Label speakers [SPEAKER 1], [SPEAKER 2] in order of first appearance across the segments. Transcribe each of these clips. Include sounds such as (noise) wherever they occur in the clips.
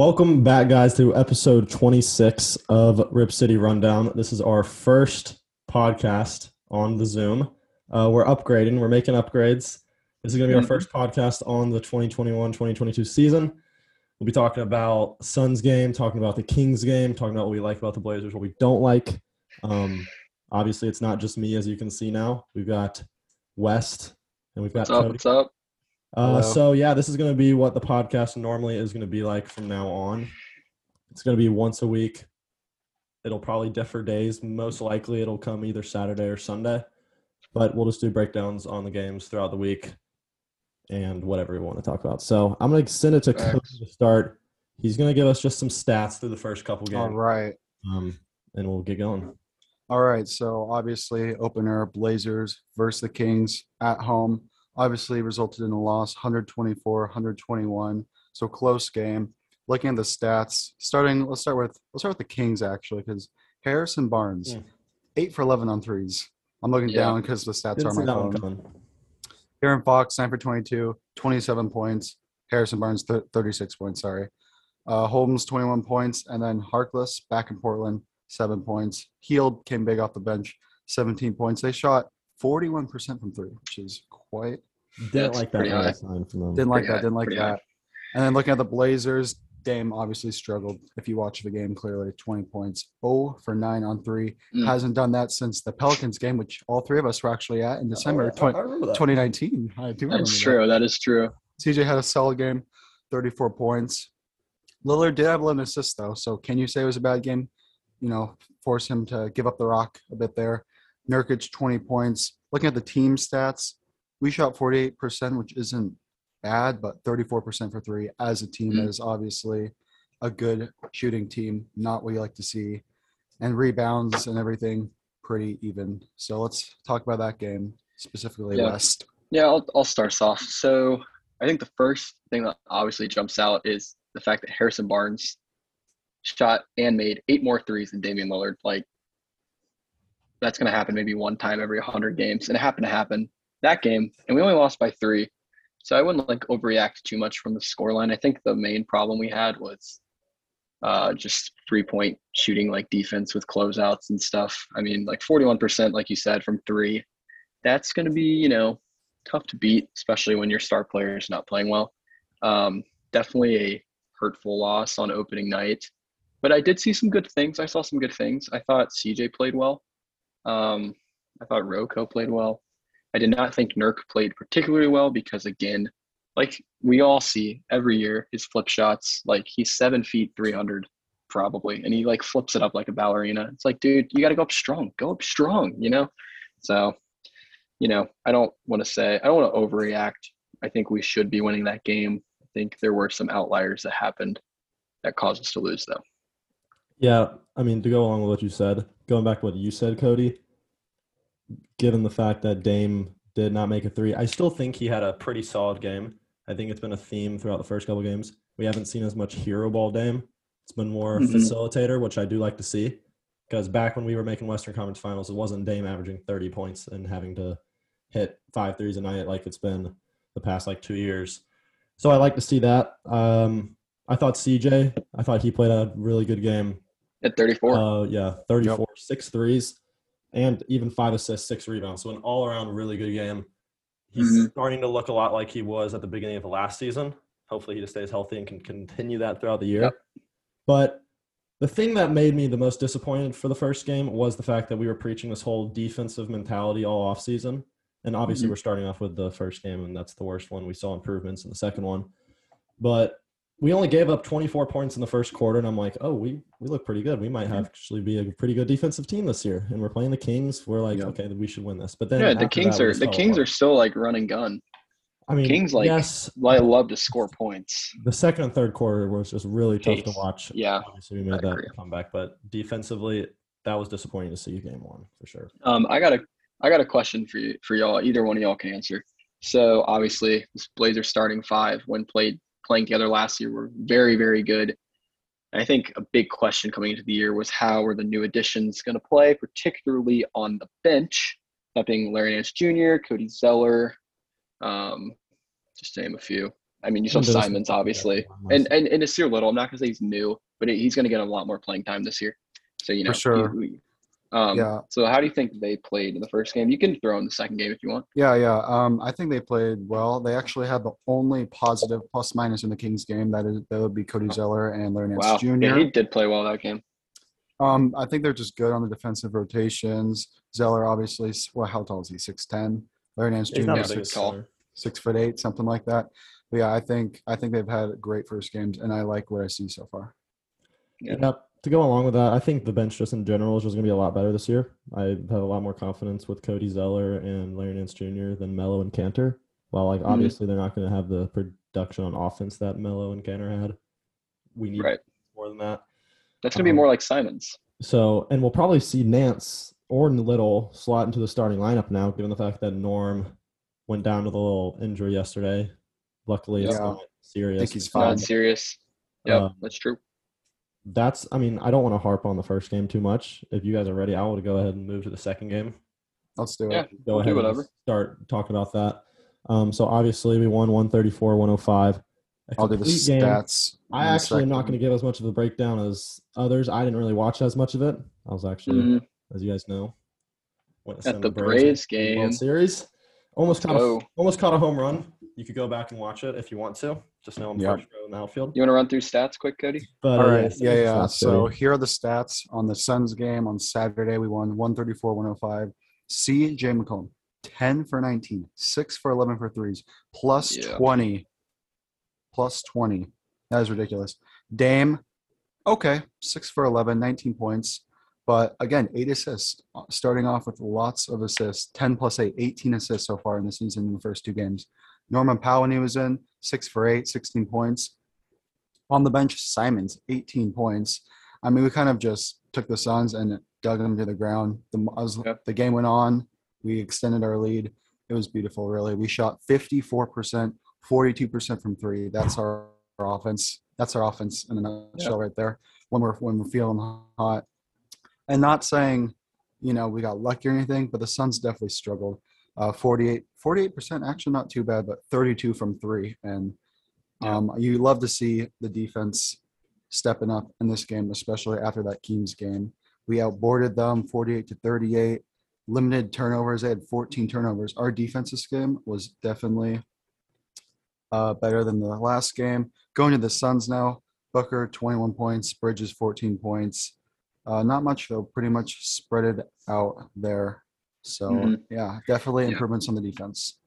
[SPEAKER 1] Welcome back, guys, to episode 26 of Rip City Rundown. This is our first podcast on the Zoom. Uh, we're upgrading, we're making upgrades. This is going to be our first podcast on the 2021 2022 season. We'll be talking about Suns game, talking about the Kings game, talking about what we like about the Blazers, what we don't like. Um, obviously, it's not just me, as you can see now. We've got West and we've got
[SPEAKER 2] What's up?
[SPEAKER 1] Cody.
[SPEAKER 2] What's up?
[SPEAKER 1] Uh, so yeah, this is going to be what the podcast normally is going to be like from now on. It's going to be once a week. It'll probably differ days. Most likely, it'll come either Saturday or Sunday. But we'll just do breakdowns on the games throughout the week and whatever we want to talk about. So I'm going to send it to
[SPEAKER 2] Facts.
[SPEAKER 1] to start. He's going to give us just some stats through the first couple games,
[SPEAKER 3] right.
[SPEAKER 1] um, and we'll get going.
[SPEAKER 3] All right. So obviously, opener Blazers versus the Kings at home. Obviously, resulted in a loss 124, 121. So close game. Looking at the stats, starting, let's start with let's start with the Kings actually, because Harrison Barnes,
[SPEAKER 1] Yeah.
[SPEAKER 3] eight for 11 on threes. I'm looking
[SPEAKER 2] Yeah.
[SPEAKER 3] down because the stats
[SPEAKER 1] Didn't
[SPEAKER 3] are on my phone.
[SPEAKER 1] coming.
[SPEAKER 3] Aaron Fox, 9 for 22, 27 points. Harrison Barnes, th- 36 points, sorry. Uh, Holmes, 21 points. And then Harkless, back in Portland, 7 points. Hield, came big off the bench, 17 points. They shot 41% from three, which is quite.
[SPEAKER 1] Didn't
[SPEAKER 2] That's
[SPEAKER 1] like that
[SPEAKER 2] high.
[SPEAKER 1] sign from them.
[SPEAKER 3] Didn't like
[SPEAKER 2] Pretty
[SPEAKER 3] that,
[SPEAKER 2] high,
[SPEAKER 3] didn't like
[SPEAKER 2] pretty high.
[SPEAKER 3] that. And then looking at the Blazers, Dame obviously struggled. If you watch the game clearly, 20 points. 0 for 9 on 3.
[SPEAKER 2] Mm.
[SPEAKER 3] Hasn't done that since the Pelicans game, which all three of us were actually at in December
[SPEAKER 1] Oh, I
[SPEAKER 3] 20,
[SPEAKER 1] remember that.
[SPEAKER 3] 2019. I do remember
[SPEAKER 2] That's
[SPEAKER 3] that.
[SPEAKER 2] true. That is true.
[SPEAKER 3] CJ had a solid game, 34 points. Lillard did have 11 assists, though. So can you say it was a bad game? You know, force him to give up the rock a bit there. Nurkic, 20 points. Looking at the team stats, we shot 48%, which isn't bad, but 34% for three as a team
[SPEAKER 2] Mhm.
[SPEAKER 3] is obviously a good shooting team, not what you like to see. And rebounds and everything, pretty even. So let's talk about that game, specifically
[SPEAKER 2] Yeah.
[SPEAKER 3] West.
[SPEAKER 2] Yeah, I'll, I'll start us off. So I think the first thing that obviously jumps out is the fact that Harrison Barnes shot and made eight more threes than Damian Lillard. Like that's going to happen maybe one time every 100 games, and it happened to happen that game, and we only lost by three. So I wouldn't like overreact too much from the scoreline. I think the main problem we had was uh, just three point shooting, like defense with closeouts and stuff. I mean, like 41%, like you said, from three. That's going to be, you know, tough to beat, especially when your star player is not playing well. Um, definitely a hurtful loss on opening night. But I did see some good things. I saw some good things. I thought CJ played well. Um, I thought RoCo played well. I did not think Nurk played particularly well because, again, like we all see every year, his flip shots, like he's seven feet, 300 probably, and he like flips it up like a ballerina. It's like, dude, you got to go up strong. Go up strong, you know? So, you know, I don't want to say, I don't want to overreact. I think we should be winning that game. I think there were some outliers that happened that caused us to lose, though.
[SPEAKER 1] Yeah, I mean, to go along with what you said, going back to what you said, Cody, given the fact that Dame did not make a three, I still think he had a pretty solid game. I think it's been a theme throughout the first couple games. We haven't seen as much hero ball Dame. It's been more
[SPEAKER 2] Mhm.
[SPEAKER 1] facilitator, which I do like to see. Because back when we were making Western Conference Finals, it wasn't Dame averaging 30 points and having to hit five threes a night like it's been the past like two years. So I like to see that. Um, I thought CJ, I thought he played a really good game.
[SPEAKER 2] At 34.
[SPEAKER 1] Uh, yeah, 34, six threes, and even five assists, six rebounds. So an all around really good game. He's
[SPEAKER 2] Mhm.
[SPEAKER 1] starting to look a lot like he was at the beginning of the last season. Hopefully, he just stays healthy and can continue that throughout the year.
[SPEAKER 2] Yep.
[SPEAKER 1] But the thing that made me the most disappointed for the first game was the fact that we were preaching this whole defensive mentality all off season. And obviously,
[SPEAKER 2] Mhm.
[SPEAKER 1] we're starting off with the first game, and that's the worst one. We saw improvements in the second one, but we only gave up 24 points in the first quarter, and I'm like, oh, we we look pretty good. We might have actually be a pretty good defensive team this year, and we're playing the Kings. We're like,
[SPEAKER 3] Yeah.
[SPEAKER 1] okay, we should win this. But then,
[SPEAKER 2] yeah, the Kings
[SPEAKER 1] that,
[SPEAKER 2] are the
[SPEAKER 1] fell
[SPEAKER 2] Kings are still like running gun.
[SPEAKER 1] I mean,
[SPEAKER 2] Kings, like,
[SPEAKER 1] yes,
[SPEAKER 2] I love to score points.
[SPEAKER 1] the second and third quarter was just really tough to watch.
[SPEAKER 2] Yeah.
[SPEAKER 1] Obviously, we made
[SPEAKER 2] I
[SPEAKER 1] that
[SPEAKER 2] agree.
[SPEAKER 1] comeback, but defensively, that was disappointing to see game one for sure.
[SPEAKER 2] Um, I got a I got a question for you for y'all. Either one of y'all can answer. So obviously, this Blazers starting five when played playing together last year were very very good. I think a big question coming into the year was how were the new additions going to play, particularly on the bench. That being Larry Nance Jr., Cody Zeller, um, just to name a few. I mean, you saw Simons obviously, and and and Nassir Little. I'm not gonna say he's new, but he's gonna get a lot more playing time this year. So you know,
[SPEAKER 3] For sure.
[SPEAKER 2] Um,
[SPEAKER 3] Yeah.
[SPEAKER 2] So how do you think they played in the first game? You can throw in the second game if you want.
[SPEAKER 3] Yeah, yeah. Um, I think they played well. They actually had the only positive plus minus in the Kings game. That is that would be Cody Zeller and Larry Nance
[SPEAKER 2] Wow,
[SPEAKER 3] Jr.
[SPEAKER 2] yeah, he did play well that game.
[SPEAKER 3] Um, I think they're just good on the defensive rotations. Zeller, obviously, well, how tall is he? Six ten. Larry Nance
[SPEAKER 1] He's
[SPEAKER 3] Jr.
[SPEAKER 1] not
[SPEAKER 2] Yeah,
[SPEAKER 1] the
[SPEAKER 3] six,
[SPEAKER 2] tall.
[SPEAKER 1] center.
[SPEAKER 3] six foot eight, something like that. But yeah, I think I think they've had great first games, and I like what I see so far.
[SPEAKER 2] Yeah.
[SPEAKER 1] Yep. To go along with that, I think the bench just in general is just going to be a lot better this year. I have a lot more confidence with Cody Zeller and Larry Nance Jr. than Melo and Kanter. While like
[SPEAKER 2] Mhm.
[SPEAKER 1] obviously they're not going to have the production on offense that Melo and Kanter had. We need
[SPEAKER 2] Right.
[SPEAKER 1] more than that.
[SPEAKER 2] That's gonna be
[SPEAKER 1] Um,
[SPEAKER 2] more like Simons.
[SPEAKER 1] So, and we'll probably see Nance or Little slot into the starting lineup now, given the fact that Norm went down with a little injury yesterday. Luckily, it's not serious.
[SPEAKER 3] think he's
[SPEAKER 2] It's
[SPEAKER 3] fine.
[SPEAKER 2] not serious. Yep,
[SPEAKER 1] Um,
[SPEAKER 2] that's true.
[SPEAKER 1] That's, I mean, I don't want to harp on the first game too much. If you guys are ready, I want to go ahead and move to the second game.
[SPEAKER 3] Let's do it.
[SPEAKER 2] Yeah.
[SPEAKER 1] Go
[SPEAKER 2] We'll do
[SPEAKER 1] ahead and
[SPEAKER 2] whatever.
[SPEAKER 1] start talking about that. Um, so obviously we won 134, 105. A
[SPEAKER 3] I'll do the
[SPEAKER 1] complete game.
[SPEAKER 3] stats.
[SPEAKER 1] I actually am not going to give as much of a breakdown as others. I didn't really watch as much of it. I was actually,
[SPEAKER 2] Mhm.
[SPEAKER 1] as you guys know, went
[SPEAKER 2] At the
[SPEAKER 1] Braves
[SPEAKER 2] Braves
[SPEAKER 1] to the World
[SPEAKER 2] game.
[SPEAKER 1] Series. Almost
[SPEAKER 2] Let's
[SPEAKER 1] caught a, almost caught a home run. You could go back and watch it if you want to. Just know I'm
[SPEAKER 3] Yeah.
[SPEAKER 1] first row in the outfield.
[SPEAKER 2] You want to run through stats quick, Cody?
[SPEAKER 1] But
[SPEAKER 3] All
[SPEAKER 1] uh,
[SPEAKER 3] right.
[SPEAKER 1] yeah,
[SPEAKER 3] Yeah, yeah. So here are the stats on the Suns game on Saturday. We won 134 105. C. J. McCollum, 10 for 19, 6 for 11 for threes, plus
[SPEAKER 2] Yeah.
[SPEAKER 3] 20. Plus 20. That is ridiculous. Dame, okay, 6 for 11, 19 points. But again, eight assists, uh, starting off with lots of assists 10 plus 8, 18 assists so far in the season in the first two games. Norman Powell, when he was in, 6 for 8, 16 points. On the bench, Simons, 18 points. I mean, we kind of just took the Suns and dug them to the ground. The, as
[SPEAKER 2] Yep.
[SPEAKER 3] the game went on, we extended our lead. It was beautiful, really. We shot 54%, 42% from three. That's our, our offense. That's our offense in a nutshell, right there. When we're when we're feeling hot, and not saying, you know, we got lucky or anything, but the Suns definitely struggled. Uh, 48 percent, actually not too bad, but 32 from three. And
[SPEAKER 2] Yeah.
[SPEAKER 3] um, you love to see the defense stepping up in this game, especially after that Kings game. We outboarded them 48 to 38. Limited turnovers. They had 14 turnovers. Our defensive game was definitely uh, better than the last game. Going to the Suns now. Booker 21 points. Bridges 14 points. Uh, not much though. Pretty much spread it out there. So
[SPEAKER 2] Mhm.
[SPEAKER 3] yeah, definitely
[SPEAKER 2] Yeah.
[SPEAKER 3] improvements on the defense.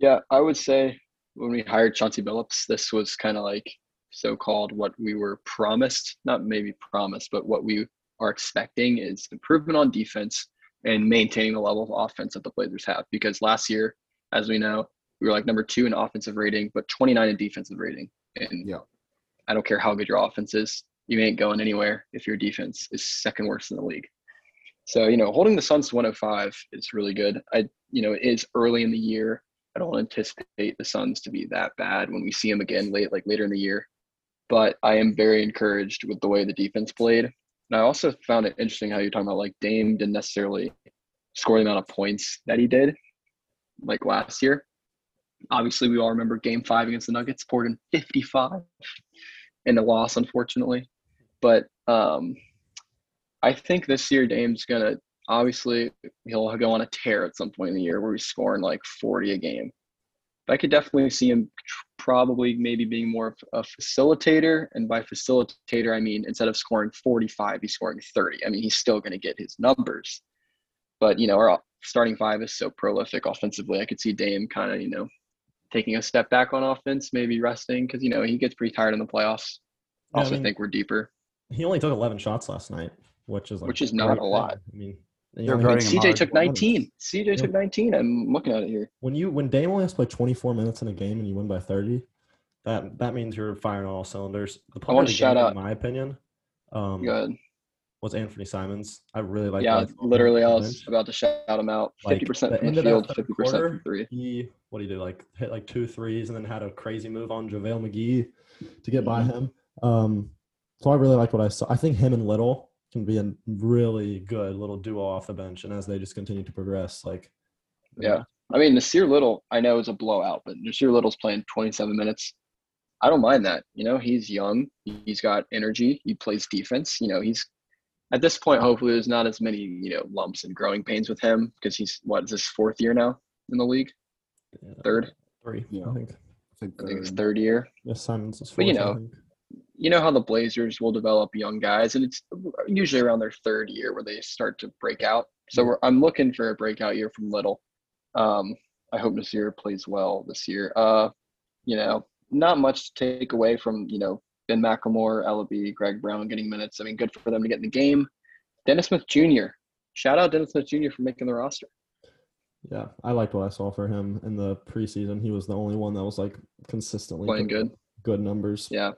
[SPEAKER 2] Yeah, I would say when we hired Chauncey Billups, this was kind of like so-called what we were promised, not maybe promised, but what we are expecting is improvement on defense and maintaining the level of offense that the Blazers have. Because last year, as we know, we were like number two in offensive rating, but 29 in defensive rating. And
[SPEAKER 3] Yeah.
[SPEAKER 2] I don't care how good your offense is, you ain't going anywhere if your defense is second worst in the league. So, you know, holding the Suns to 105 is really good. I, you know, it is early in the year. I don't anticipate the Suns to be that bad when we see them again late, like later in the year. But I am very encouraged with the way the defense played. And I also found it interesting how you're talking about like Dame didn't necessarily score the amount of points that he did like last year. Obviously, we all remember game five against the Nuggets, poured in 55 and a loss, unfortunately. But um, I think this year Dame's gonna obviously he'll go on a tear at some point in the year where he's scoring like 40 a game. But I could definitely see him probably maybe being more of a facilitator, and by facilitator I mean instead of scoring 45, he's scoring 30. I mean he's still going to get his numbers, but you know our starting five is so prolific offensively. I could see Dame kind of you know taking a step back on offense, maybe resting because you know he gets pretty tired in the playoffs.
[SPEAKER 1] Yeah, I
[SPEAKER 2] Also,
[SPEAKER 1] mean-
[SPEAKER 2] think we're deeper.
[SPEAKER 1] He only took 11 shots last night, which is like
[SPEAKER 2] Which is not
[SPEAKER 1] great
[SPEAKER 2] a
[SPEAKER 1] thing.
[SPEAKER 2] lot.
[SPEAKER 1] I mean, you
[SPEAKER 3] They're
[SPEAKER 1] only
[SPEAKER 3] guarding
[SPEAKER 2] CJ took 19. CJ took 19. I'm looking at it here.
[SPEAKER 1] when you when Dame only has to play 24 minutes in a game and you win by 30, that that means you're firing on all cylinders. The player
[SPEAKER 2] wanna shout
[SPEAKER 1] game,
[SPEAKER 2] out-
[SPEAKER 1] in my opinion, um,
[SPEAKER 2] Go ahead.
[SPEAKER 1] was Anthony Simons. I really like.
[SPEAKER 2] yeah, literally, I was about to shout him out.
[SPEAKER 1] Like,
[SPEAKER 2] 50%
[SPEAKER 1] the
[SPEAKER 2] from the field, 50% from three.
[SPEAKER 1] He what did he do? Like hit like two threes and then had a crazy move on JaVale McGee to get by
[SPEAKER 2] Mm-hmm.
[SPEAKER 1] him. Um, so I really like what I saw. I think him and Little can be a really good little duo off the bench, and as they just continue to progress, like
[SPEAKER 2] Yeah. I mean, Nassir Little, I know is a blowout, but Nassir Little's playing 27 minutes. I don't mind that. You know, he's young, he's got energy, he plays defense. You know, he's at this point. Hopefully, there's not as many you know lumps and growing pains with him because he's what is his fourth year now in the league,
[SPEAKER 1] Yeah,
[SPEAKER 2] third.
[SPEAKER 1] three.
[SPEAKER 3] Yeah.
[SPEAKER 1] I think.
[SPEAKER 3] I think,
[SPEAKER 2] I think it's
[SPEAKER 3] third.
[SPEAKER 2] third year.
[SPEAKER 1] Yeah, Simons is
[SPEAKER 2] But, you
[SPEAKER 1] fourth, I
[SPEAKER 2] know,
[SPEAKER 1] think.
[SPEAKER 2] You know how the Blazers will develop young guys, and it's usually around their third year where they start to break out. So we're, I'm looking for a breakout year from Little. Um, I hope Nassir plays well this year. Uh, you know, not much to take away from you know Ben McLemore, Elleby, Greg Brown getting minutes. I mean, good for them to get in the game. Dennis Smith Jr. Shout out Dennis Smith Jr. for making the roster.
[SPEAKER 1] Yeah, I liked what I saw for him in the preseason. He was the only one that was like consistently
[SPEAKER 2] Playing good.
[SPEAKER 1] good numbers.
[SPEAKER 2] Yeah.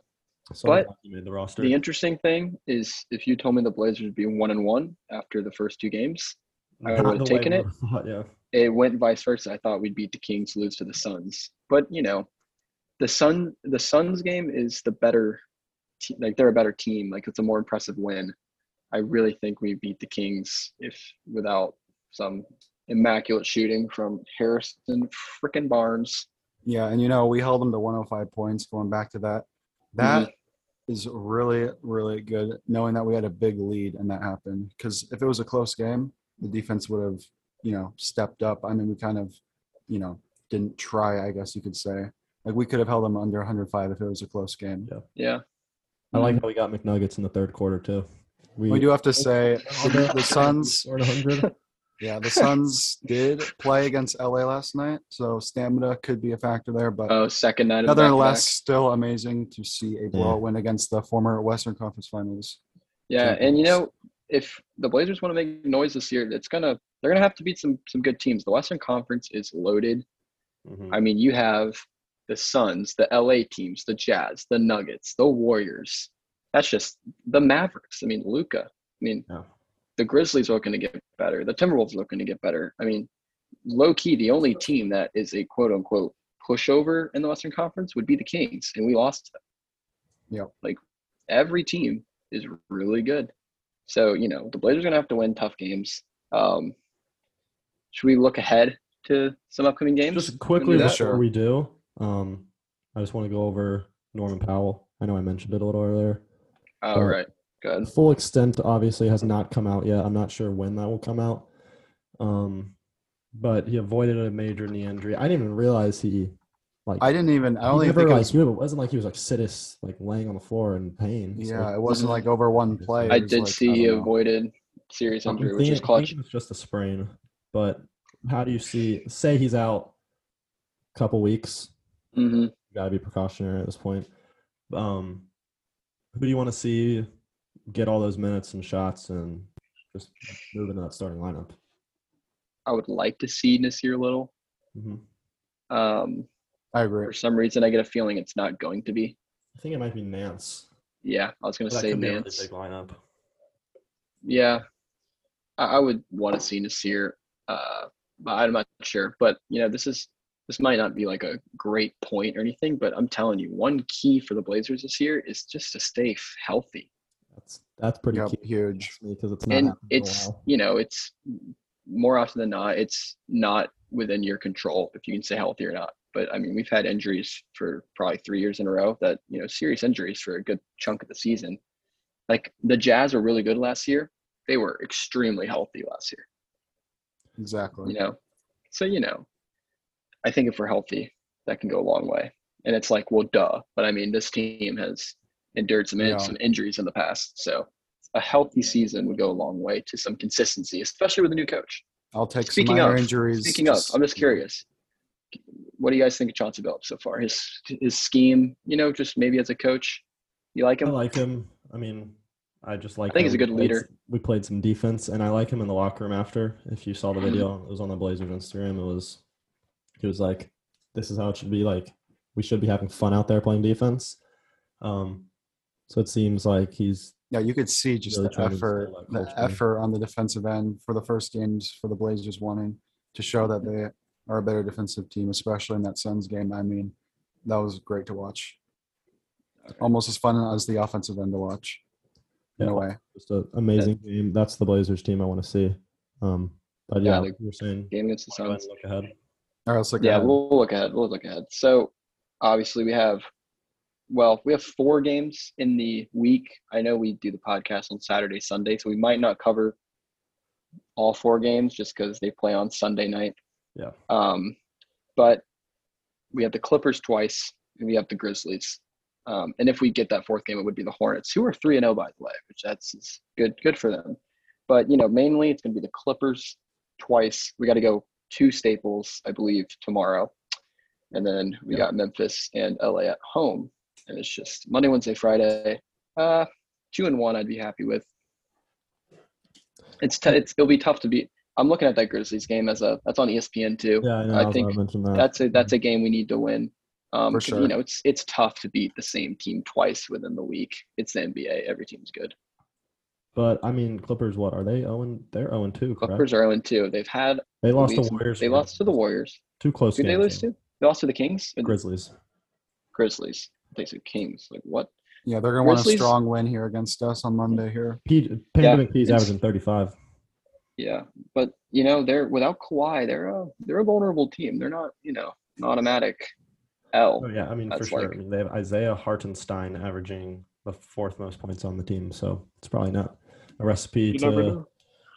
[SPEAKER 1] So I'm
[SPEAKER 2] But
[SPEAKER 1] made the roster.
[SPEAKER 2] The interesting thing is, if you told me the Blazers would be one and one after the first two games, I would've taken it. (laughs)
[SPEAKER 1] thought, yeah.
[SPEAKER 2] it went vice versa. I thought we'd beat the Kings, lose to the Suns. But you know, the Sun the Suns game is the better, te- like they're a better team. Like it's a more impressive win. I really think we beat the Kings if without some immaculate shooting from Harrison frickin' Barnes.
[SPEAKER 3] Yeah, and you know we held them to 105 points. Going back to that, That mm-hmm. is really really good. Knowing that we had a big lead and that happened, because if it was a close game, the defense would have you know stepped up. I mean, we kind of you know didn't try. I guess you could say like we could have held them under 105 if it was a close game.
[SPEAKER 2] Yeah. Yeah.
[SPEAKER 1] I like how we got McNuggets in the third quarter too.
[SPEAKER 3] We do have to say the, (laughs) the Suns. (laughs)
[SPEAKER 1] scored 100.
[SPEAKER 3] Yeah, the Suns (laughs) did play against LA last night, so stamina could be a factor there. But
[SPEAKER 2] Oh, second night of the
[SPEAKER 3] Nevertheless,
[SPEAKER 2] back-to-back.
[SPEAKER 3] still amazing to see a blowout win against the former Western Conference Finals.
[SPEAKER 2] Yeah, and you know, if the Blazers want to make noise this year, it's gonna they're gonna have to beat some some good teams. The Western Conference is loaded.
[SPEAKER 1] Mhm.
[SPEAKER 2] I mean, you have the Suns, the LA teams, the Jazz, the Nuggets, the Warriors. That's just the Mavericks. I mean, Luka. I mean,
[SPEAKER 1] Yeah.
[SPEAKER 2] The Grizzlies are looking to get better. The Timberwolves are looking to get better. I mean, low key, the only team that is a quote unquote pushover in the Western Conference would be the Kings, and we lost to them.
[SPEAKER 3] Yep.
[SPEAKER 2] Like every team is really good. So, you know, the Blazers are gonna have to win tough games. Um, should we look ahead to some upcoming games?
[SPEAKER 1] Just quickly before
[SPEAKER 3] Sure.
[SPEAKER 1] we do, um, I just want to go over Norman Powell. I know I mentioned it a little earlier.
[SPEAKER 2] All
[SPEAKER 1] Uh,
[SPEAKER 2] right. Good.
[SPEAKER 1] Full extent obviously has not come out yet. I'm not sure when that will come out. Um, but he avoided a major knee injury. I didn't even realize he like
[SPEAKER 3] I didn't even. I
[SPEAKER 1] he
[SPEAKER 3] only
[SPEAKER 1] never,
[SPEAKER 3] think it
[SPEAKER 1] like
[SPEAKER 3] was,
[SPEAKER 1] he it wasn't like he was like situs like laying on the floor in pain. So
[SPEAKER 3] yeah, it wasn't like over one play.
[SPEAKER 2] I did
[SPEAKER 3] like,
[SPEAKER 2] see
[SPEAKER 3] don't
[SPEAKER 2] he
[SPEAKER 3] know.
[SPEAKER 2] avoided serious
[SPEAKER 1] I'm
[SPEAKER 2] injury, which
[SPEAKER 1] thinking,
[SPEAKER 2] is clutch.
[SPEAKER 1] thinking it's just a sprain. But how do you see? Say he's out a couple weeks.
[SPEAKER 2] hmm
[SPEAKER 1] got to be precautionary at this point. Um, who do you want to see get all those minutes and shots and just move into that starting lineup?
[SPEAKER 2] I would like to see Nassir Little.
[SPEAKER 1] hmm
[SPEAKER 2] Um,
[SPEAKER 3] I agree.
[SPEAKER 2] for some reason, I get a feeling it's not going to be.
[SPEAKER 1] I think it might be Nance.
[SPEAKER 2] Yeah, I was going to
[SPEAKER 1] That
[SPEAKER 2] say
[SPEAKER 1] could be a really
[SPEAKER 2] Nance.
[SPEAKER 1] big lineup.
[SPEAKER 2] Yeah, I, I would want to see Nassir. Uh, but I'm not sure. But you know, this is this might not be like a great point or anything. But I'm telling you, one key for the Blazers this year is just to stay f- healthy.
[SPEAKER 1] That's that's pretty
[SPEAKER 3] Yep,
[SPEAKER 1] key
[SPEAKER 3] huge.
[SPEAKER 1] because it's not
[SPEAKER 2] and
[SPEAKER 1] happened in a
[SPEAKER 2] it's you know it's more often than not it's not within your control if you can stay healthy or not. But i mean we've had injuries for probably three years in a row that you know serious injuries for a good chunk of the season. Like the jazz were really good last year. They were extremely healthy last year.
[SPEAKER 3] Exactly.
[SPEAKER 2] you know? So you know i think if we're healthy that can go a long way. And it's like well duh. But i mean this team has endured some
[SPEAKER 3] Yeah.
[SPEAKER 2] some injuries in the past so a healthy season would go a long way to some consistency especially with a new coach
[SPEAKER 3] I'll take
[SPEAKER 2] Speaking
[SPEAKER 3] some minor
[SPEAKER 2] of-
[SPEAKER 3] injuries.
[SPEAKER 2] speaking of i'm just curious what do you guys think of chauncey billups so far his his scheme you know just maybe as a coach you like him?
[SPEAKER 1] I like him. I mean, I just like.
[SPEAKER 2] I think
[SPEAKER 1] how
[SPEAKER 2] he's a good leader.
[SPEAKER 1] We played some defense, and I like him in the locker room after. If you saw the video, it was on the Blazers Instagram. It was, he was like, "This is how it should be. Like, we should be having fun out there playing defense." Um, so it seems like he's
[SPEAKER 3] Yeah, you could see just
[SPEAKER 1] Really
[SPEAKER 3] the effort, the effort on the defensive end for the first games for the Blazers wanting to show that they are a better defensive team, especially in that Suns game. I mean, that was great to watch. Almost as fun as the offensive end to watch, in
[SPEAKER 1] yeah,
[SPEAKER 3] a way.
[SPEAKER 1] just an amazing game. That's the Blazers team I want to see. Um, but yeah,
[SPEAKER 2] Yeah,
[SPEAKER 1] like you were saying,
[SPEAKER 2] game against the
[SPEAKER 1] go ahead
[SPEAKER 2] suns
[SPEAKER 1] look ahead.
[SPEAKER 3] All right, let's look
[SPEAKER 2] yeah
[SPEAKER 3] ahead.
[SPEAKER 2] we'll look ahead we'll look ahead so obviously we have well, we have four games in the week. I know we do the podcast on Saturday, Sunday, so we might not cover all four games just because they play on Sunday night.
[SPEAKER 1] Yeah.
[SPEAKER 2] Um, but we have the Clippers twice, and we have the Grizzlies. Um, and if we get that fourth game, it would be the Hornets, who are three and zero by the way, which that's is good, good for them. But you know, mainly it's going to be the Clippers twice. We got to go two Staples, I believe, tomorrow, and then we
[SPEAKER 1] Yeah.
[SPEAKER 2] got Memphis and LA at home. And it's just Monday, Wednesday, Friday. Uh, two and one, I'd be happy with. It's t- it's it'll be tough to beat. I'm looking at that Grizzlies game as a that's on ESPN too.
[SPEAKER 1] Yeah, I know.
[SPEAKER 2] I think
[SPEAKER 1] that.
[SPEAKER 2] That's a that's a game we need to win. Um,
[SPEAKER 3] sure.
[SPEAKER 2] You know, it's it's tough to beat the same team twice within the week. It's the NBA. Every team's good.
[SPEAKER 1] but I mean, Clippers. What are they? Owen. They're zero and two. Correct?
[SPEAKER 2] Clippers are 0 2. They've had
[SPEAKER 1] They lost to
[SPEAKER 2] leads-
[SPEAKER 1] Warriors.
[SPEAKER 2] They lost to the Warriors.
[SPEAKER 1] Too close
[SPEAKER 2] Who did they lose to? They lost to the Kings. The
[SPEAKER 1] Grizzlies.
[SPEAKER 2] Grizzlies. They said Kings. Like what?
[SPEAKER 3] Yeah, they're gonna want a strong win here against us on Monday here.
[SPEAKER 1] P, Pandemic P's averaging 35.
[SPEAKER 2] Yeah, but you know they're without Kawhi. They're a they're a vulnerable team. They're not you know an automatic L.
[SPEAKER 1] Oh yeah, I mean for sure.
[SPEAKER 2] like-
[SPEAKER 1] I mean they have Isaiah Hartenstein averaging the fourth most points on the team, so it's probably not a recipe to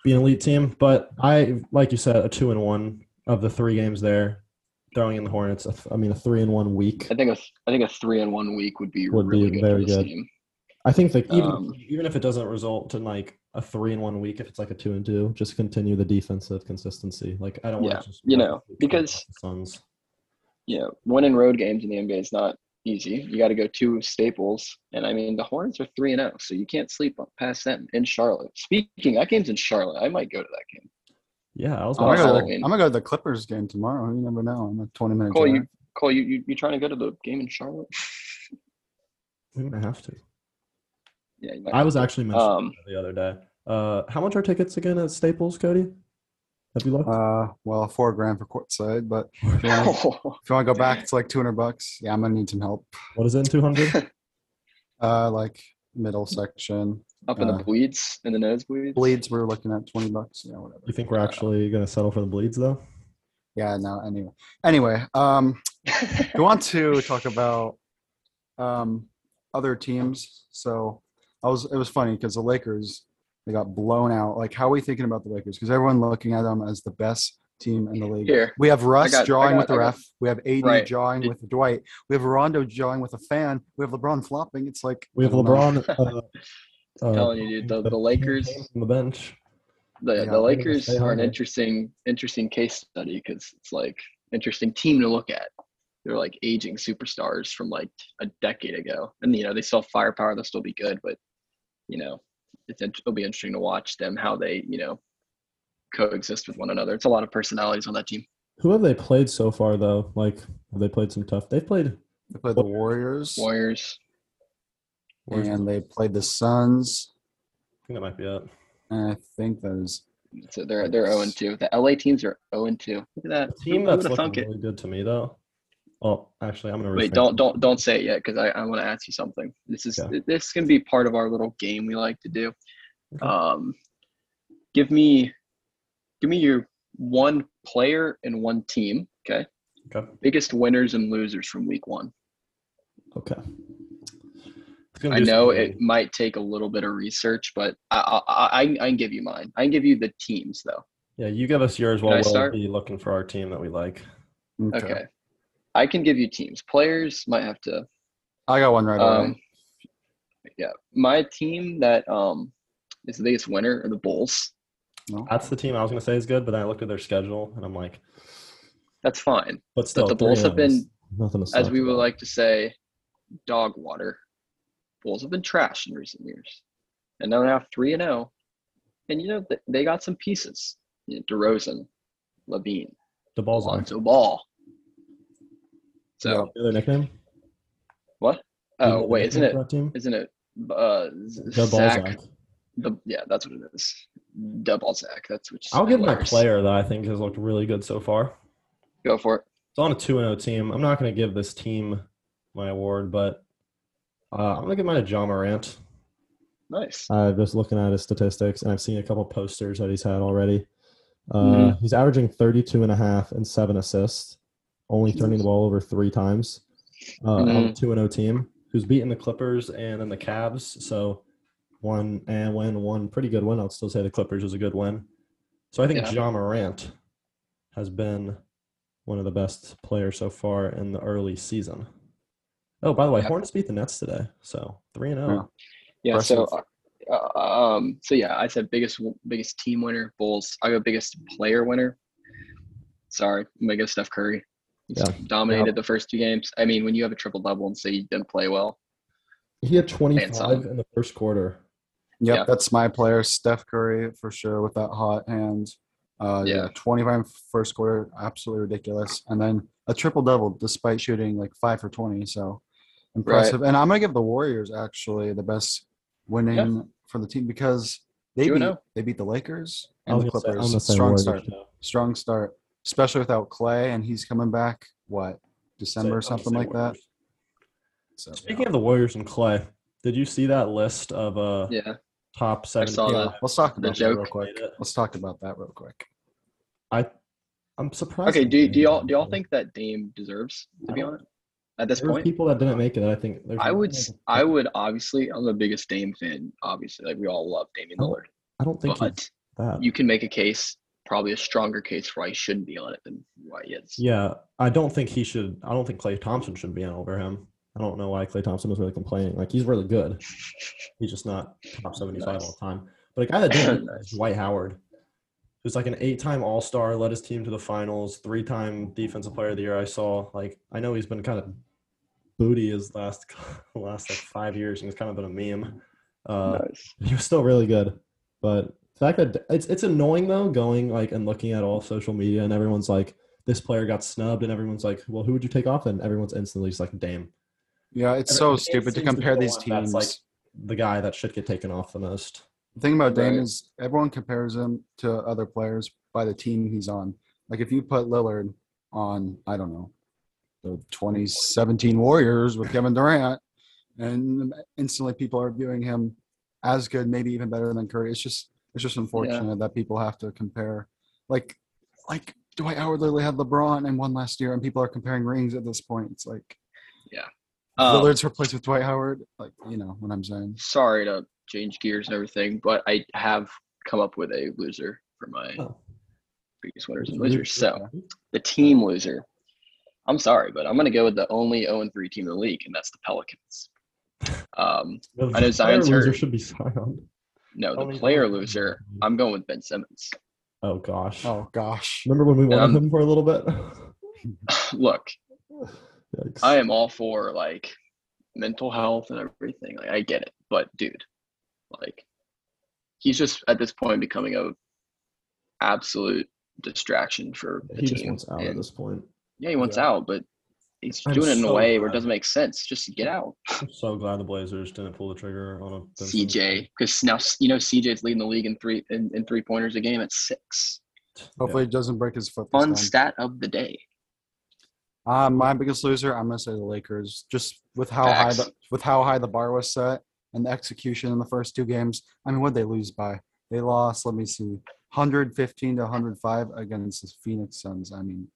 [SPEAKER 1] be an elite team. But I, like you said, a two and one of the three games there, throwing in the Hornets. I mean a three in one week.
[SPEAKER 2] I think a I think a three in one week would be
[SPEAKER 1] Would be
[SPEAKER 2] good
[SPEAKER 1] very good.
[SPEAKER 2] team.
[SPEAKER 1] I think that even
[SPEAKER 2] Um,
[SPEAKER 1] even if it doesn't result in like a three in one week, if it's like a two and two, just continue the defensive consistency. Like I don't want
[SPEAKER 2] Yeah,
[SPEAKER 1] to just
[SPEAKER 2] you know, because-
[SPEAKER 1] Suns.
[SPEAKER 2] you know, winning road games in the NBA is not easy. You got to go two staples, and I mean the Hornets are three and zero, so you can't sleep past them in Charlotte. Speaking, that game's in Charlotte. I might go to that game.
[SPEAKER 1] Yeah, I was
[SPEAKER 2] Oh,
[SPEAKER 3] I'm
[SPEAKER 1] gonna
[SPEAKER 3] gonna, go to the, I'm gonna go to the Clippers game tomorrow. You never know. I'm a 20 minute
[SPEAKER 2] Cole,
[SPEAKER 3] drive.
[SPEAKER 2] you Cole, you, you you trying to go to the game in Charlotte? (laughs)
[SPEAKER 1] we might have to.
[SPEAKER 2] yeah,
[SPEAKER 1] I was
[SPEAKER 2] to.
[SPEAKER 1] actually mentioning
[SPEAKER 2] Um,
[SPEAKER 1] the other day. Uh, how much are tickets again at Staples, Cody? Have you looked?
[SPEAKER 3] Uh, well, four grand for courtside, but (laughs) if you want to (laughs) go back, it's like 200 bucks. Yeah, I'm gonna need some help.
[SPEAKER 1] what is it in two hundred?
[SPEAKER 3] Uh, like middle section
[SPEAKER 2] up in
[SPEAKER 3] uh,
[SPEAKER 2] the bleeds in the nosebleeds.
[SPEAKER 3] bleeds. Bleeds we're looking at 20 bucks. Yeah, whatever.
[SPEAKER 1] you think we're actually gonna settle for the bleeds though?
[SPEAKER 3] Yeah, no. Anyway, anyway, um, (laughs) we want to talk about um other teams. So I was it was funny because the Lakers they got blown out. Like, how are we thinking about the Lakers? Because everyone looking at them as the best team in the league.
[SPEAKER 2] Here,
[SPEAKER 3] We have Russ
[SPEAKER 2] got- I
[SPEAKER 3] jawing
[SPEAKER 2] got-
[SPEAKER 3] with the
[SPEAKER 2] got-
[SPEAKER 3] ref. We have AD
[SPEAKER 2] Right.
[SPEAKER 3] jawing with Dwight. We have Rondo jawing with a fan. We have LeBron flopping. It's like
[SPEAKER 1] We have
[SPEAKER 3] I don't know.
[SPEAKER 1] LeBron. Uh, (laughs) uh,
[SPEAKER 2] telling you, dude, the- the Lakers- (laughs)
[SPEAKER 1] on the bench.
[SPEAKER 2] the
[SPEAKER 3] Yeah,
[SPEAKER 2] the Lakers are an interesting interesting case study because it's like interesting team to look at. They're like aging superstars from like a decade ago, and you know they still have firepower. They'll still be good, but you know it's int- it'll be interesting to watch them how they you know coexist with one another. It's a lot of personalities on that team.
[SPEAKER 1] Who have they played so far though? Like, have they played some tough? They've played.
[SPEAKER 3] They played the Warriors,
[SPEAKER 2] Warriors.
[SPEAKER 3] And they played the Suns.
[SPEAKER 1] I think that might be it.
[SPEAKER 3] I think those.
[SPEAKER 2] So they're they're zero and two. The LA teams are zero and two. Look at that.
[SPEAKER 1] A team
[SPEAKER 2] Who
[SPEAKER 1] that's looking
[SPEAKER 2] thunk it?
[SPEAKER 1] really good to me though. Oh, actually, I'm gonna
[SPEAKER 2] Wait, don't
[SPEAKER 1] it.
[SPEAKER 2] don't don't say it yet because I, I want to ask you something. This is
[SPEAKER 1] Okay.
[SPEAKER 2] this can be part of our little game we like to do.
[SPEAKER 1] Okay.
[SPEAKER 2] Um, give me give me your one player and one team. Okay,
[SPEAKER 1] Okay.
[SPEAKER 2] biggest winners and losers from week one.
[SPEAKER 1] Okay. It's gonna
[SPEAKER 2] I know
[SPEAKER 1] some-
[SPEAKER 2] it might take a little bit of research, but I I, I, I can give you mine. I can give you the teams though.
[SPEAKER 1] Yeah, you give us yours
[SPEAKER 2] Can
[SPEAKER 1] while
[SPEAKER 2] I
[SPEAKER 1] we'll be looking for our team that we like.
[SPEAKER 2] Okay. I can give you teams. Players might have to
[SPEAKER 3] I got one right away.
[SPEAKER 2] Um, yeah, my team that um is the biggest winner are the Bulls.
[SPEAKER 3] No?
[SPEAKER 1] That's the team I was gonna say is good, but then I looked at their schedule and I'm like,
[SPEAKER 2] That's fine.
[SPEAKER 1] but still,
[SPEAKER 2] the Bulls have been,
[SPEAKER 1] nothing to
[SPEAKER 2] as we would
[SPEAKER 1] about.
[SPEAKER 2] like to say, dog water. Bulls have been trash in recent years, and now they're now three and zero. And you know they got some pieces: you know, DeRozan, LaVine,
[SPEAKER 1] The ball's on.
[SPEAKER 2] Lonzo Ball. So
[SPEAKER 1] Their nickname?
[SPEAKER 2] what?
[SPEAKER 1] You
[SPEAKER 2] Oh
[SPEAKER 1] the
[SPEAKER 2] wait, isn't it?
[SPEAKER 1] for that team?
[SPEAKER 2] Isn't it? Uh,
[SPEAKER 1] The
[SPEAKER 2] Zach.
[SPEAKER 1] Balzac.
[SPEAKER 2] The yeah, that's what it is. The Balzac. That's which.
[SPEAKER 1] I'll give my player that I think has looked really good so far.
[SPEAKER 2] Go for it.
[SPEAKER 1] It's on a 2 0 team. I'm not going to give this team my award, but uh, I'm going to give mine to Ja Morant.
[SPEAKER 2] Nice.
[SPEAKER 1] Uh, just looking at his statistics, and I've seen a couple posters that he's had already. Uh,
[SPEAKER 2] Mhm.
[SPEAKER 1] He's averaging 32 and a half and seven assists, only turning the ball over three times uh, on a
[SPEAKER 2] Mhm.
[SPEAKER 1] 2 0 team who's beaten the Clippers and then the Cavs. So one and win, one pretty good win. I'll still say the Clippers was a good win. So I think
[SPEAKER 2] Yeah.
[SPEAKER 1] Ja Morant has been one of the best players so far in the early season. Oh, by the way,
[SPEAKER 2] Yeah.
[SPEAKER 1] Hornets beat the Nets today, so three and oh. zero.
[SPEAKER 2] Yeah. So, uh, um, so yeah, I said biggest biggest team winner Bulls. I go biggest player winner. Sorry, I'm gonna go Steph Curry. He's
[SPEAKER 1] Yeah.
[SPEAKER 2] dominated the first two games. I mean, when you have a triple double and say you didn't play well,
[SPEAKER 1] He had 25 in the first quarter.
[SPEAKER 3] Yep,
[SPEAKER 2] Yeah.
[SPEAKER 3] that's my player, Steph Curry, for sure, with that hot hand. Uh, yeah.
[SPEAKER 2] Yeah.
[SPEAKER 3] 25 first quarter, absolutely ridiculous. And then a triple double despite shooting like five for 20. So impressive. And I'm going to give the Warriors actually the best winning for the team because they beat,
[SPEAKER 2] and
[SPEAKER 3] they beat the Lakers and the
[SPEAKER 1] gonna say,
[SPEAKER 3] Clippers.
[SPEAKER 1] I'm the same
[SPEAKER 3] Strong start.
[SPEAKER 1] too.
[SPEAKER 3] Strong start, especially without Klay. And he's coming back, what, December
[SPEAKER 1] Say-
[SPEAKER 3] or something
[SPEAKER 1] same
[SPEAKER 3] like that? So,
[SPEAKER 1] Speaking of the Warriors and Klay, did you see that list of uh
[SPEAKER 2] yeah,
[SPEAKER 1] top seven?
[SPEAKER 3] yeah,
[SPEAKER 2] that.
[SPEAKER 3] let's talk about that real quick. Let's talk about that real quick.
[SPEAKER 1] I I'm surprised.
[SPEAKER 2] Okay. Do do y'all do y'all think that Dame deserves to be on it at this
[SPEAKER 1] there
[SPEAKER 2] point?
[SPEAKER 1] people that didn't make it? I think there's
[SPEAKER 2] I would I would obviously I'm the biggest Dame fan. Obviously, like we all love Damian Lillard,
[SPEAKER 1] I don't think
[SPEAKER 2] but
[SPEAKER 1] that.
[SPEAKER 2] you can make a case, probably a stronger case for why he shouldn't be on it than why he is.
[SPEAKER 1] Yeah, I don't think he should. I don't think Klay Thompson should be on over him. I don't know why Klay Thompson was really complaining. Like he's really good. He's just not top seventy-five all the time. But a guy that didn't
[SPEAKER 2] Nice. (laughs)
[SPEAKER 1] is Dwight Howard, who's like an eight-time All-Star, led his team to the finals, three-time Defensive Player of the Year. I saw. Like I know he's been kind of booty his last (laughs) last like five years, and he's kind of been a meme. Uh,
[SPEAKER 2] nice.
[SPEAKER 1] he was still really good. But the fact that it's it's annoying though, going like and looking at all social media and everyone's like, this player got snubbed, and everyone's like, well, who would you take off? And everyone's instantly just like, Dame,
[SPEAKER 3] Yeah, it's
[SPEAKER 1] And
[SPEAKER 3] so
[SPEAKER 1] Dame
[SPEAKER 3] stupid to compare
[SPEAKER 1] the
[SPEAKER 3] these
[SPEAKER 1] one that's,
[SPEAKER 3] teams.
[SPEAKER 1] like, the guy that should get taken off the most.
[SPEAKER 3] The thing about Dame
[SPEAKER 2] Right.
[SPEAKER 3] is everyone compares him to other players by the team he's on. Like if you put Lillard on, I don't know, the 2017 Warriors with Kevin Durant, and instantly people are viewing him as good, maybe even better than Curry. It's just it's just unfortunate that people have to compare. Like like Dwight Howard literally had LeBron and won last year, and people are comparing rings at this point. It's like
[SPEAKER 2] Um,
[SPEAKER 3] Lillard's replaced with Dwight Howard. Like you know what I'm saying.
[SPEAKER 2] sorry to change gears and everything, but I have come up with a loser for my
[SPEAKER 1] Oh.
[SPEAKER 2] biggest winners and losers. So the team loser. I'm sorry, but I'm gonna go with the only 0 3 team in the league, and that's the Pelicans. Um,
[SPEAKER 1] The
[SPEAKER 2] I know Zion's
[SPEAKER 1] player loser should be Zion.
[SPEAKER 2] no, the
[SPEAKER 1] Only
[SPEAKER 2] player loser. I'm going with Ben Simmons.
[SPEAKER 1] Oh gosh.
[SPEAKER 3] Oh gosh.
[SPEAKER 1] Remember when we wanted
[SPEAKER 2] Um,
[SPEAKER 1] him for a little bit? (laughs)
[SPEAKER 2] Look, (laughs)
[SPEAKER 1] Yikes.
[SPEAKER 2] I am all for like mental health and everything. Like I get it, but dude, like he's just at this point becoming a absolute distraction for the
[SPEAKER 1] he
[SPEAKER 2] team.
[SPEAKER 1] just wants out at this point.
[SPEAKER 2] yeah, he wants
[SPEAKER 1] Yeah.
[SPEAKER 2] out, but he's
[SPEAKER 1] I'm
[SPEAKER 2] doing it in a
[SPEAKER 1] so
[SPEAKER 2] way where it doesn't make sense. Just get out,
[SPEAKER 1] I'm so glad the Blazers didn't pull the trigger on a Ben
[SPEAKER 2] CJ, because now you know CJ's leading the league in three in, in three pointers a game at six.
[SPEAKER 1] trade.
[SPEAKER 3] Hopefully, he doesn't break his foot.
[SPEAKER 2] Fun stat of the day.
[SPEAKER 3] Uh, my biggest loser, I'm gonna say the Lakers. Just with how high the with how high the bar was set and the execution in the first two games. I mean, what they lose by? They lost. Let me see, 115 to 105 against the Phoenix Suns. I mean,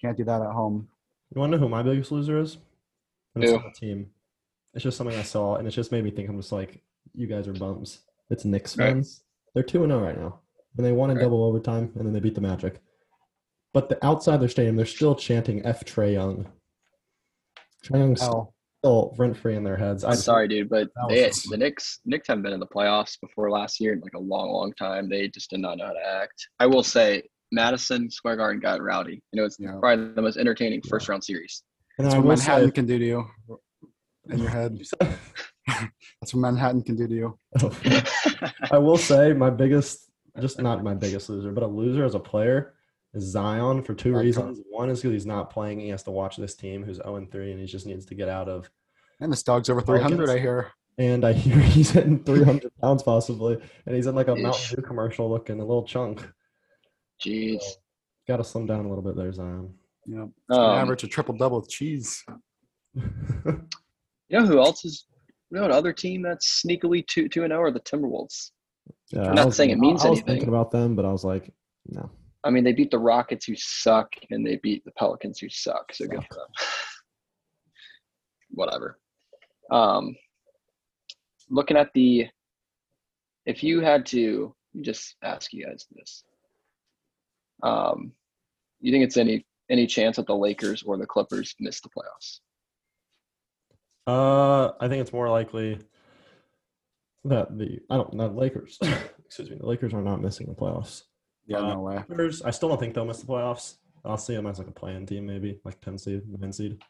[SPEAKER 3] can't do that at home.
[SPEAKER 1] You want to know who my biggest loser is? And it's
[SPEAKER 2] Who?
[SPEAKER 1] not a team. It's just something I saw, and it just made me think I'm just like, you guys are bums. It's Knicks
[SPEAKER 2] Right.
[SPEAKER 1] fans. They're 2 and 0 right now. And they won in
[SPEAKER 2] Right.
[SPEAKER 1] double overtime, and then they beat the Magic. But the outside their stadium, they're still chanting F Trae Young. Trae Young's
[SPEAKER 3] Hell,
[SPEAKER 1] still rent free in their heads. I
[SPEAKER 2] I'm sorry, dude, but they,
[SPEAKER 1] was-
[SPEAKER 2] the Knicks Knicks haven't been in the playoffs before last year in like a long, long time. They just did not know how to act. I will say, Madison Square Garden got rowdy. You know, it's
[SPEAKER 3] Yeah.
[SPEAKER 2] probably the most entertaining first round series.
[SPEAKER 1] And
[SPEAKER 3] that's what Manhattan
[SPEAKER 1] say,
[SPEAKER 3] can do to you in your head. (laughs) That's what Manhattan can do to you. (laughs)
[SPEAKER 1] I will say my biggest, just not my biggest loser, but a loser as a player is Zion for two reasons. One is because he's not playing. He has to watch this team who's 0 3, and he just needs to get out of.
[SPEAKER 3] And this dog's over 300. I hear.
[SPEAKER 1] And I hear (laughs) he's hitting 300 pounds possibly, and he's in like a Mountain Dew commercial looking a little chunk.
[SPEAKER 2] Jeez.
[SPEAKER 1] Got to slim down a little bit there, Zion.
[SPEAKER 3] Yeah,
[SPEAKER 2] Um,
[SPEAKER 3] average a triple double with cheese. (laughs)
[SPEAKER 2] You know who else is? You know, another team that's sneakily two two and zero are the Timberwolves.
[SPEAKER 1] yeah,
[SPEAKER 2] I'm not
[SPEAKER 1] was-
[SPEAKER 2] saying it means
[SPEAKER 1] I, I was
[SPEAKER 2] anything.
[SPEAKER 1] thinking about them, but I was like, no.
[SPEAKER 2] I mean, they beat the Rockets, who suck, and they beat the Pelicans, who suck. So good for them. (laughs) Whatever. Um, looking at the, if you had to just ask you guys this, um, you think it's any any chance that the Lakers or the Clippers miss the playoffs?
[SPEAKER 1] Uh, I think it's more likely that the I don't not Lakers. (laughs) excuse me, the Lakers are not missing the playoffs.
[SPEAKER 3] Yeah,
[SPEAKER 1] Uh,
[SPEAKER 3] no way.
[SPEAKER 1] I still don't think they'll miss the playoffs. I'll see them as like a playing team, maybe like ten seed, nine seed.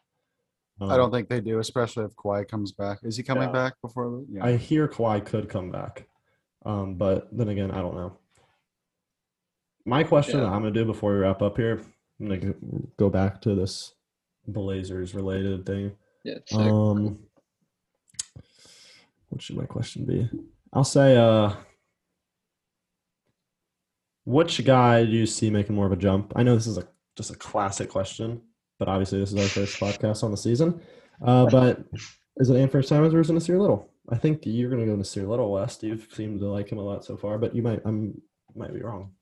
[SPEAKER 1] Um,
[SPEAKER 3] I don't think they do, especially if Kawhi comes back. Is he coming
[SPEAKER 1] Yeah.
[SPEAKER 3] back before? Yeah.
[SPEAKER 1] I hear Kawhi could come back, um, but then again, I don't know. My question
[SPEAKER 2] Yeah.
[SPEAKER 1] that I'm gonna do before we wrap up here, I'm gonna go- go back to this Blazers related thing.
[SPEAKER 2] Yeah.
[SPEAKER 1] Um, what should my question be? I'll say, uh, which guy do you see making more of a jump? I know this is a just a classic question, but obviously this is our first podcast on the season. Uh, but is it Anthony Simons or is it Nassir Little? I think you're going to go to Nassir Little West. You've seemed to like him a lot so far, but you might I'm might be wrong.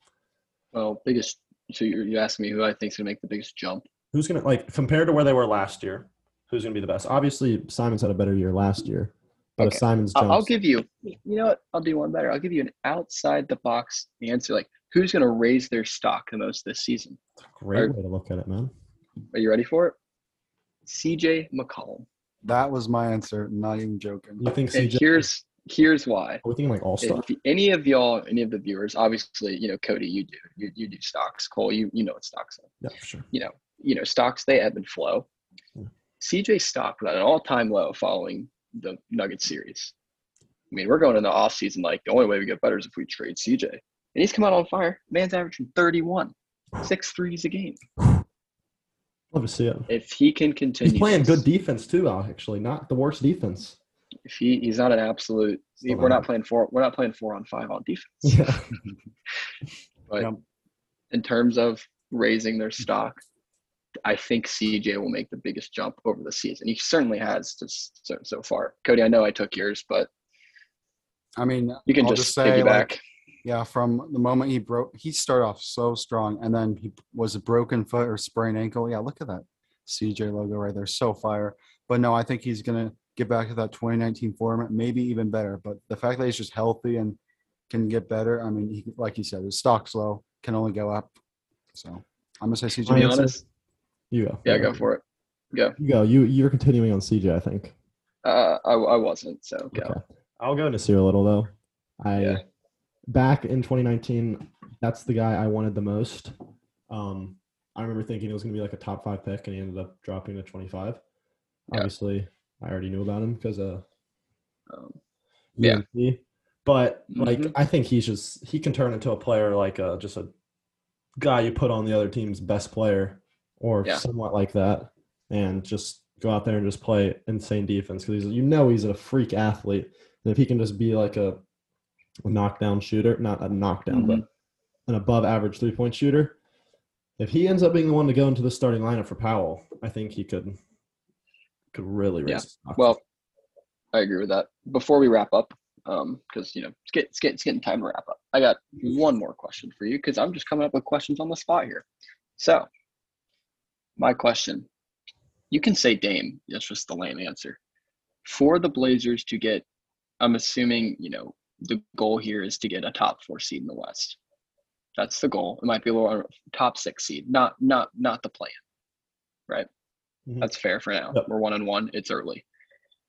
[SPEAKER 2] well, biggest. So you're, you asking me who I think's gonna make the biggest jump?
[SPEAKER 1] Who's going to like compared to where they were last year? Who's going to be the best? Obviously, Simons had a better year last year, but if
[SPEAKER 2] Okay.
[SPEAKER 1] Simons jumps,
[SPEAKER 2] I'll give you. You know what? I'll do one better. I'll give you an outside the box answer. Like who's gonna raise their stock the most this season?
[SPEAKER 1] great way to look at it, man.
[SPEAKER 2] Are you ready for it? C.J. McCollum.
[SPEAKER 3] that was my answer. Not even joking.
[SPEAKER 1] You think
[SPEAKER 2] And
[SPEAKER 1] CJ?
[SPEAKER 2] here's here's why.
[SPEAKER 1] Are we thinking like all star?
[SPEAKER 2] If any of y'all, any of the viewers, obviously, you know, Cody, you do, you, you do stocks. Cole, you you know what stocks are.
[SPEAKER 1] Yeah, for sure.
[SPEAKER 2] You know, you know, stocks they ebb and flow.
[SPEAKER 1] Yeah.
[SPEAKER 2] CJ stock was at an all-time low following the Nuggets series. I mean, we're going into the off season like the only way we get better is if we trade CJ. And he's come out on fire. Man's averaging 31, six threes a game.
[SPEAKER 1] Love to see it.
[SPEAKER 2] If he can continue,
[SPEAKER 1] He's playing good defense too, actually. Not the worst defense.
[SPEAKER 2] If he, he's not an absolute.
[SPEAKER 1] Still
[SPEAKER 2] we're
[SPEAKER 1] not.
[SPEAKER 2] not playing four. We're not playing four on five on defense.
[SPEAKER 1] Yeah. (laughs)
[SPEAKER 2] But
[SPEAKER 3] Yep.
[SPEAKER 2] in terms of raising their stock, I think CJ will make the biggest jump over the season. He certainly has just so, so far. Cody, I know I took yours, but
[SPEAKER 3] I mean,
[SPEAKER 2] you can
[SPEAKER 3] I'll
[SPEAKER 2] just,
[SPEAKER 3] say,
[SPEAKER 2] piggyback.
[SPEAKER 3] like, yeah, from the moment he broke, he started off so strong, and then he was a broken foot or sprained ankle. Yeah, look at that CJ logo right there, so fire. But no, I think he's gonna get back to that 2019 format, maybe even better. But the fact that he's just healthy and can get better, I mean, he, like you said, his stock's low, can only go up. So I'm gonna say CJ.
[SPEAKER 2] to be honest,
[SPEAKER 1] You go.
[SPEAKER 2] yeah, go for it. Go.
[SPEAKER 1] You go. You you're continuing on CJ, I think.
[SPEAKER 2] Uh, I, I wasn't, so go.
[SPEAKER 1] Okay. I'll go into Nassir a little though. I
[SPEAKER 2] Yeah.
[SPEAKER 1] Back in 2019, that's the guy I wanted the most. Um, I remember thinking it was going to be like a top five pick, and he ended up dropping to 25.
[SPEAKER 2] Yeah.
[SPEAKER 1] Obviously, I already knew about him because of
[SPEAKER 2] Um, Yeah.
[SPEAKER 1] UNC. But like,
[SPEAKER 2] Mhm.
[SPEAKER 1] I think he's just he can turn into a player like a, just a guy you put on the other team's best player, or
[SPEAKER 2] Yeah.
[SPEAKER 1] somewhat like that, and just go out there and just play insane defense because you know he's a freak athlete, and if he can just be like a, a knockdown shooter, not a knockdown, but an above average three point shooter. If he ends up being the one to go into the starting lineup for Powell, I think he could could really raise.
[SPEAKER 2] Yeah. Well, I agree with that. Before we wrap up, um, because you know it's, get, it's, get, it's getting time to wrap up. I got one more question for you because I'm just coming up with questions on the spot here. So, my question: You can say Dame. That's just the lame answer. For the Blazers to get, I'm assuming you know the goal here is to get a top four seed in the West. That's the goal. It might be a little top six seed, not not not the plan, right?
[SPEAKER 1] Mhm.
[SPEAKER 2] That's fair for now.
[SPEAKER 1] Yep.
[SPEAKER 2] We're one on one. It's early.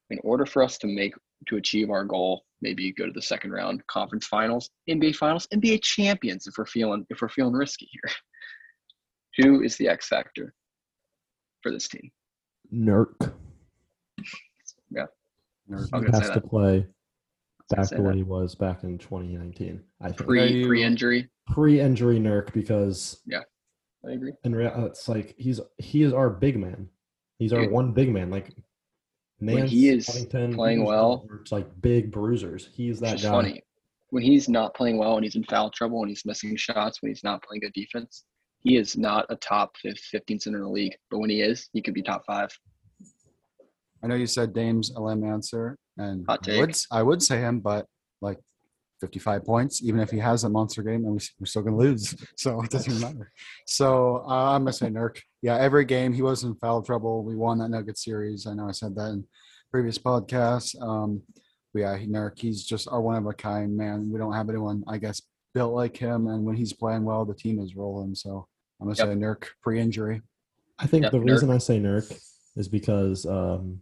[SPEAKER 2] In order for us to make to achieve our goal, maybe go to the second round, conference finals, NBA finals, NBA champions. If we're feeling if we're feeling risky here, (laughs) who is the X factor for this team?
[SPEAKER 1] Nurk
[SPEAKER 3] Yeah.
[SPEAKER 2] I'm
[SPEAKER 1] he
[SPEAKER 2] gonna say
[SPEAKER 1] has to play back
[SPEAKER 2] say
[SPEAKER 1] to what he was back in 2019. I think
[SPEAKER 2] pre pre injury
[SPEAKER 1] pre-injury Nurk because yeah,
[SPEAKER 2] I agree.
[SPEAKER 1] in real uh, it's like he's he is our big man. He's our
[SPEAKER 2] Dude.
[SPEAKER 1] one big man. Like
[SPEAKER 2] When
[SPEAKER 1] Nance,
[SPEAKER 2] he is
[SPEAKER 1] Covington,
[SPEAKER 2] playing
[SPEAKER 1] these
[SPEAKER 2] well-
[SPEAKER 1] it's like big bruisers. He's that guy.
[SPEAKER 2] funny. When he's not playing well and he's in foul trouble and he's missing shots, when he's not playing good defense, he is not a top fif- 15 center in the league. But when he is, he could be top five.
[SPEAKER 3] I know you said Dame's a lame answer, and
[SPEAKER 2] Hot
[SPEAKER 3] I would. I would say him, but like 55 points, even if he has a monster game, and we, we're still gonna lose, (laughs) so it doesn't matter. So uh, I'm gonna say Nurk. Yeah, every game he was in foul trouble. We won that Nugget series. I know I said that in previous podcasts. Um, but yeah, Nurk, he's just our one of a kind man. We don't have anyone, I guess, built like him. And when he's playing well, the team is rolling. So I'm gonna
[SPEAKER 2] Yep.
[SPEAKER 3] say Nurk pre-injury.
[SPEAKER 1] I think
[SPEAKER 2] Yep,
[SPEAKER 1] the
[SPEAKER 2] Nurk.
[SPEAKER 1] reason I say Nurk is because um,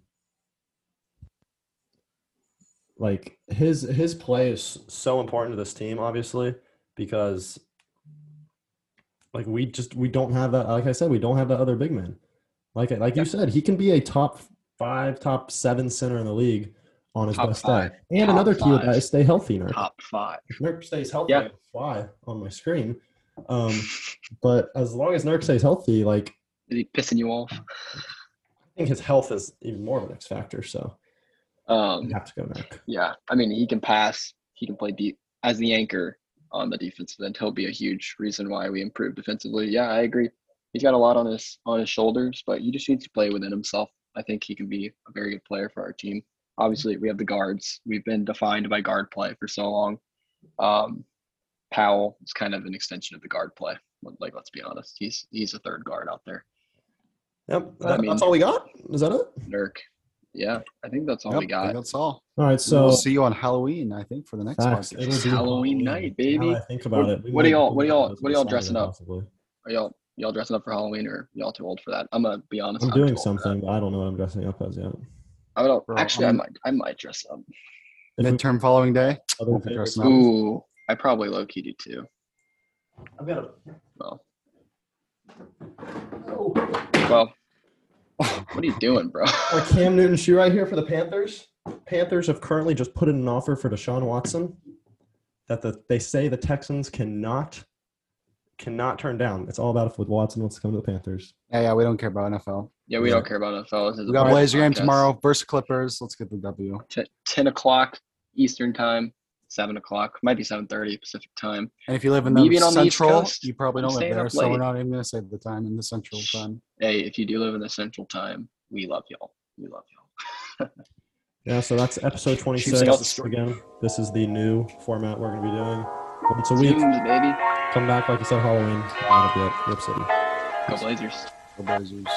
[SPEAKER 1] like his his play is so important to this team, obviously, because like we just we don't have that. Like I said, we don't have that other big man. Like like you said, he can be a top five, top seven center in the league on his
[SPEAKER 2] Top
[SPEAKER 1] best
[SPEAKER 2] five.
[SPEAKER 1] day. And
[SPEAKER 2] Top
[SPEAKER 1] another key with that is stay healthy, Nurk.
[SPEAKER 2] Top five.
[SPEAKER 1] If stays healthy,
[SPEAKER 2] Yeah.
[SPEAKER 1] fly on my screen. Um, but as long as Nurk stays healthy, like
[SPEAKER 2] Is he pissing you off?
[SPEAKER 1] I think his health is even more of an X factor. So
[SPEAKER 2] Um,
[SPEAKER 1] I have to go Nurk.
[SPEAKER 2] yeah, I mean, he can pass. He can play deep as the anchor on the defensive end. He'll be a huge reason why we improve defensively. Yeah, I agree. He's got a lot on his on his shoulders, but he just needs to play within himself. I think he can be a very good player for our team. Obviously, we have the guards. We've been defined by guard play for so long. Um, Powell is kind of an extension of the guard play. Like, let's be honest, he's he's a third guard out there.
[SPEAKER 1] Yep,
[SPEAKER 2] I mean-
[SPEAKER 1] that's all we got. Is that it?
[SPEAKER 2] Nurk. Yeah, I think that's all
[SPEAKER 3] Yep,
[SPEAKER 2] we got.
[SPEAKER 3] that's all.
[SPEAKER 1] All right,
[SPEAKER 3] So we'll see you on Halloween, I think, for the next
[SPEAKER 1] facts.
[SPEAKER 3] podcast.
[SPEAKER 2] It's
[SPEAKER 1] be
[SPEAKER 2] Halloween night, baby.
[SPEAKER 1] Now I think about
[SPEAKER 2] What-
[SPEAKER 1] it. we
[SPEAKER 2] what
[SPEAKER 1] are
[SPEAKER 2] y'all- what
[SPEAKER 1] are
[SPEAKER 2] y'all- what
[SPEAKER 1] are
[SPEAKER 2] y'all dressing up?
[SPEAKER 1] possibly.
[SPEAKER 2] Are y'all y'all dressing up for Halloween or y'all too old for that? I'm gonna be honest.
[SPEAKER 1] I'm
[SPEAKER 2] too
[SPEAKER 1] doing
[SPEAKER 2] old for that.
[SPEAKER 1] something, but I don't know what I'm dressing up as yet.
[SPEAKER 2] I don't
[SPEAKER 3] Bro,
[SPEAKER 2] actually.
[SPEAKER 3] I'm-
[SPEAKER 2] I might. I might dress up.
[SPEAKER 1] If we-
[SPEAKER 3] Midterm following day.
[SPEAKER 1] other
[SPEAKER 3] Won't be
[SPEAKER 1] favorites-
[SPEAKER 3] dressing up.
[SPEAKER 2] Ooh, I probably low key do too.
[SPEAKER 1] I've got a
[SPEAKER 2] Well, well. What are you doing, bro? (laughs)
[SPEAKER 1] Our Cam Newton shoe right here for the Panthers. Panthers have currently just put in an offer for Deshaun Watson that the, they say the Texans cannot cannot turn down. It's all about if Watson wants to come to the Panthers.
[SPEAKER 3] Yeah, yeah, we don't care about NFL.
[SPEAKER 2] Yeah, we
[SPEAKER 1] Yeah.
[SPEAKER 2] don't care about NFL. This is
[SPEAKER 3] We got
[SPEAKER 2] Bucks
[SPEAKER 3] Blazer game tomorrow versus Clippers. Let's get the W.
[SPEAKER 2] T- Ten o'clock Eastern time. Seven o'clock. Might be seven thirty Pacific time.
[SPEAKER 3] And if you live in the
[SPEAKER 2] Leaving on the
[SPEAKER 3] central,
[SPEAKER 2] Coast,
[SPEAKER 3] you probably don't live there, so we're not even gonna say the time in the central time.
[SPEAKER 2] Hey, if you do live in the Central Time, we love y'all. We love y'all. (laughs)
[SPEAKER 1] Yeah, so that's episode 26. Again, this is the new format we're going to be doing. Once a week,
[SPEAKER 2] Tunes, baby.
[SPEAKER 1] come back, like I said, Halloween. and That'll be at Rip City.
[SPEAKER 2] Go Blazers.
[SPEAKER 3] Go Blazers.